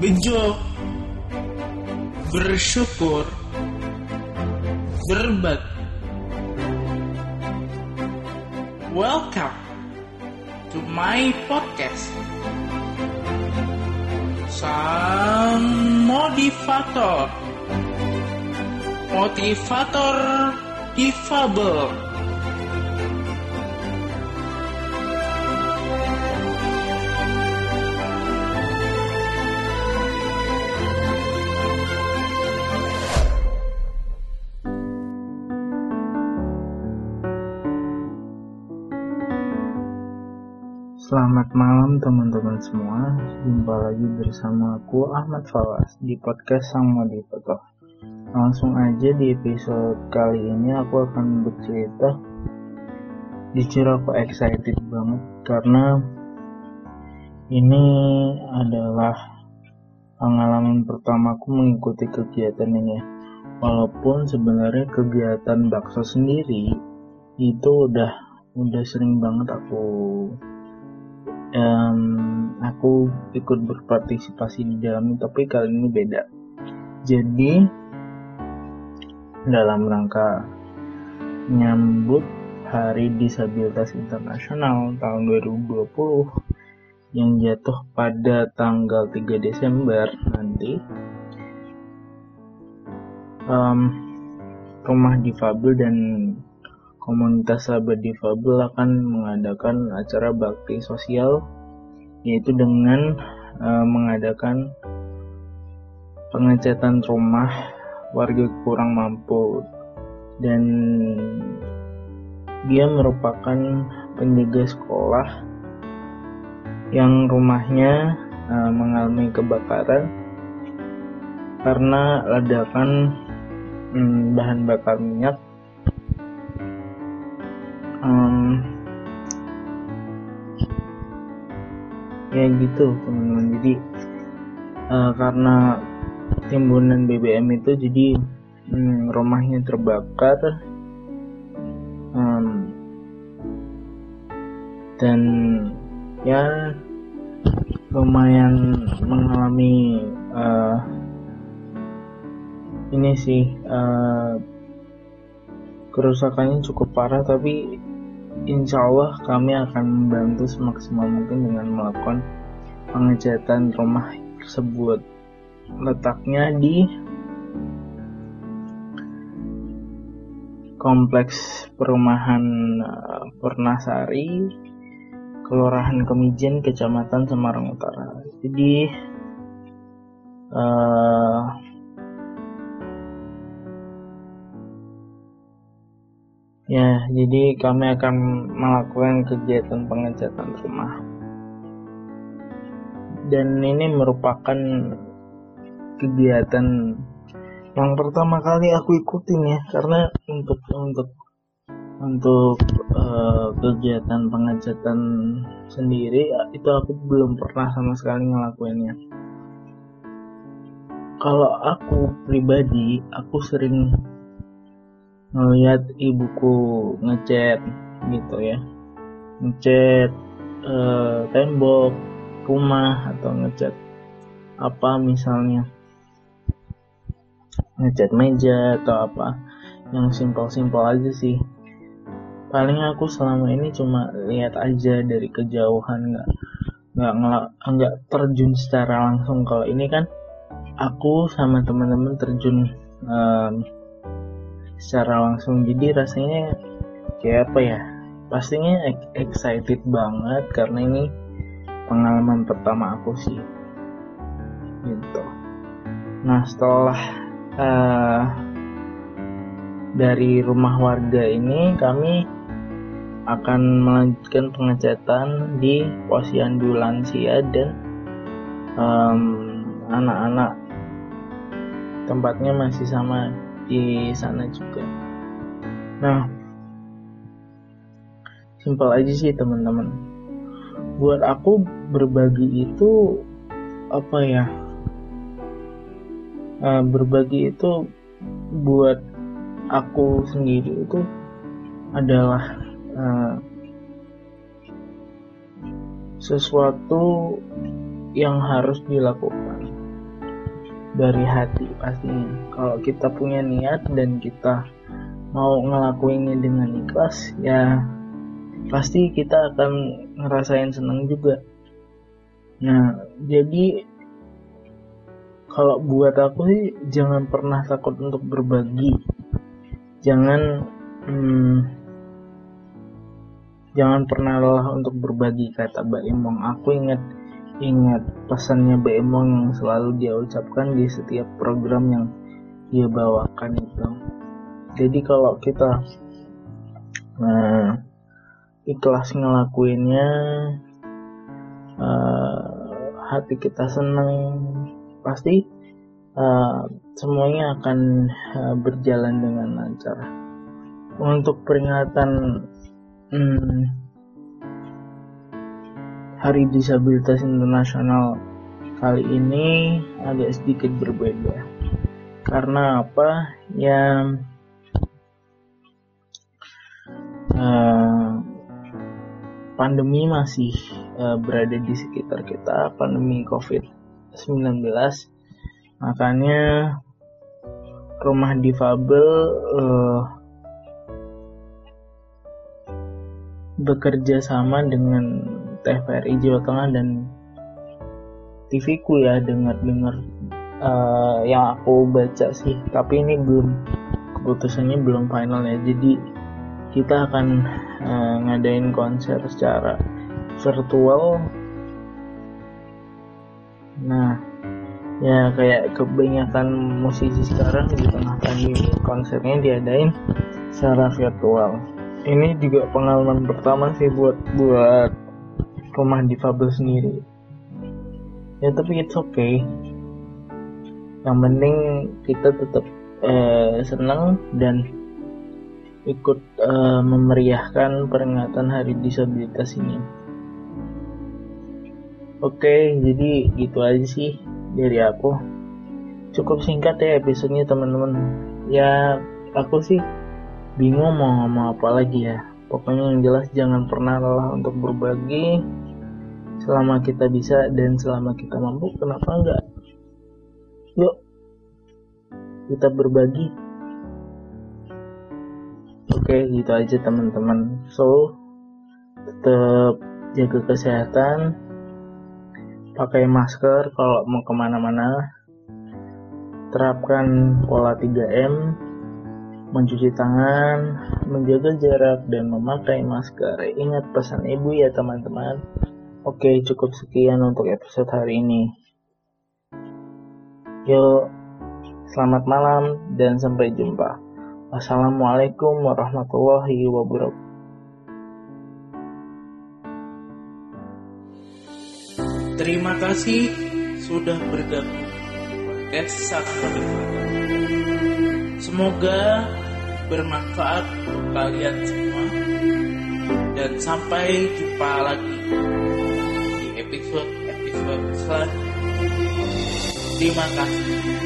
bejo, bersyukur, berbagi. Welcome to my podcast. Sang motivator, motivator difabel. Selamat malam teman-teman semua. Jumpa lagi bersama aku Ahmad Fawas Di podcast Sang Motivator Langsung aja di episode kali ini Aku akan bercerita. Jujur aku excited banget Karena Ini adalah Pengalaman pertamaku mengikuti kegiatan ini. Walaupun sebenarnya kegiatan bakso sendiri Itu udah Udah sering banget aku um, aku ikut berpartisipasi di dalamnya tapi kali ini beda. Jadi dalam rangka menyambut Hari Disabilitas Internasional tahun 2020 yang jatuh pada tanggal 3 Desember nanti um, rumah difabel dan komunitas sahabat difabel akan mengadakan acara bakti sosial yaitu dengan uh, mengadakan pengecatan rumah warga kurang mampu. Dan dia merupakan penjaga sekolah yang rumahnya uh, mengalami kebakaran karena ledakan hmm, bahan bakar minyak ya gitu teman-teman. Jadi uh, karena timbunan BBM itu jadi um, rumahnya terbakar um, dan ya lumayan mengalami uh, ini sih uh, kerusakannya cukup parah tapi insya Allah kami akan membantu semaksimal mungkin dengan melakukan pengecatan rumah tersebut. Letaknya di kompleks perumahan uh, Purnasari Kelurahan Kemijen Kecamatan Semarang Utara. Jadi uh, Ya, jadi kami akan melakukan kegiatan pengecatan rumah. Dan ini merupakan kegiatan yang pertama kali aku ikutin ya, karena untuk untuk untuk uh, kegiatan pengecatan sendiri itu aku belum pernah sama sekali ngelakuinnya. Kalau aku pribadi, aku sering ngelihat ibuku ngecat gitu ya. Ngecat e, tembok rumah atau ngecat apa misalnya. Ngecat meja atau apa yang simpel-simpel aja sih. Paling aku selama ini cuma lihat aja dari kejauhan nggak nggak nggak terjun secara langsung. Kalau ini kan aku sama teman-teman terjun um, secara langsung jadi rasanya kayak apa ya pastinya excited banget karena ini pengalaman pertama aku sih gitu. Nah setelah uh, dari rumah warga ini kami akan melanjutkan pengecatan di posyandu lansia dan anak-anak um, tempatnya masih sama di sana juga. Nah, simpel aja sih teman-teman. Buat aku berbagi itu apa ya? Uh, berbagi itu buat aku sendiri itu adalah uh, sesuatu yang harus dilakukan dari hati pastinya kalau kita punya niat dan kita mau ngelakuinnya dengan ikhlas ya pasti kita akan ngerasain senang juga. Nah jadi kalau buat aku sih jangan pernah takut untuk berbagi. Jangan hmm, jangan pernah lelah untuk berbagi kata Mbak Imong. Aku ingat ingat pesannya Mbak Imong yang selalu dia ucapkan di setiap program yang dia bawakan itu jadi kalau kita nah, ikhlas ngelakuinnya uh, hati kita senang pasti uh, semuanya akan uh, berjalan dengan lancar. Untuk peringatan hmm, Hari Disabilitas Internasional kali ini agak sedikit berbeda. Karena apa? Ya uh, pandemi masih uh, berada di sekitar kita, pandemi COVID 19 makanya rumah difabel uh, bekerja sama dengan TVRI Jawa Tengah dan TVku ya dengar-dengar uh, yang aku baca sih. Tapi ini belum keputusannya belum final ya. Jadi kita akan uh, ngadain konser secara virtual. Nah, ya kayak kebanyakan musisi sekarang di tengah pandemi konsernya diadain secara virtual. Ini juga pengalaman pertama sih buat buat rumah difabel sendiri. Ya tapi it's okay. Yang penting kita tetap eh, senang dan ikut eh, memeriahkan peringatan Hari Disabilitas ini. Oke, jadi gitu aja sih dari aku. Cukup singkat ya episodenya teman-teman. Ya, aku sih bingung mau ngomong apa lagi ya. Pokoknya yang jelas jangan pernah lelah untuk berbagi selama kita bisa dan selama kita mampu. Kenapa enggak? Yuk, kita berbagi. Oke, gitu aja teman-teman. So, tetap jaga kesehatan, pakai masker kalau mau ke mana-mana terapkan pola 3M mencuci tangan menjaga jarak dan memakai masker ingat pesan ibu ya teman-teman oke cukup sekian untuk episode hari ini. Yuk selamat malam dan sampai jumpa. Wassalamualaikum warahmatullahi wabarakatuh. Terima kasih sudah bergabung podcast Semoga bermanfaat untuk kalian semua. Dan sampai jumpa lagi episode-episode selanjutnya. Terima kasih.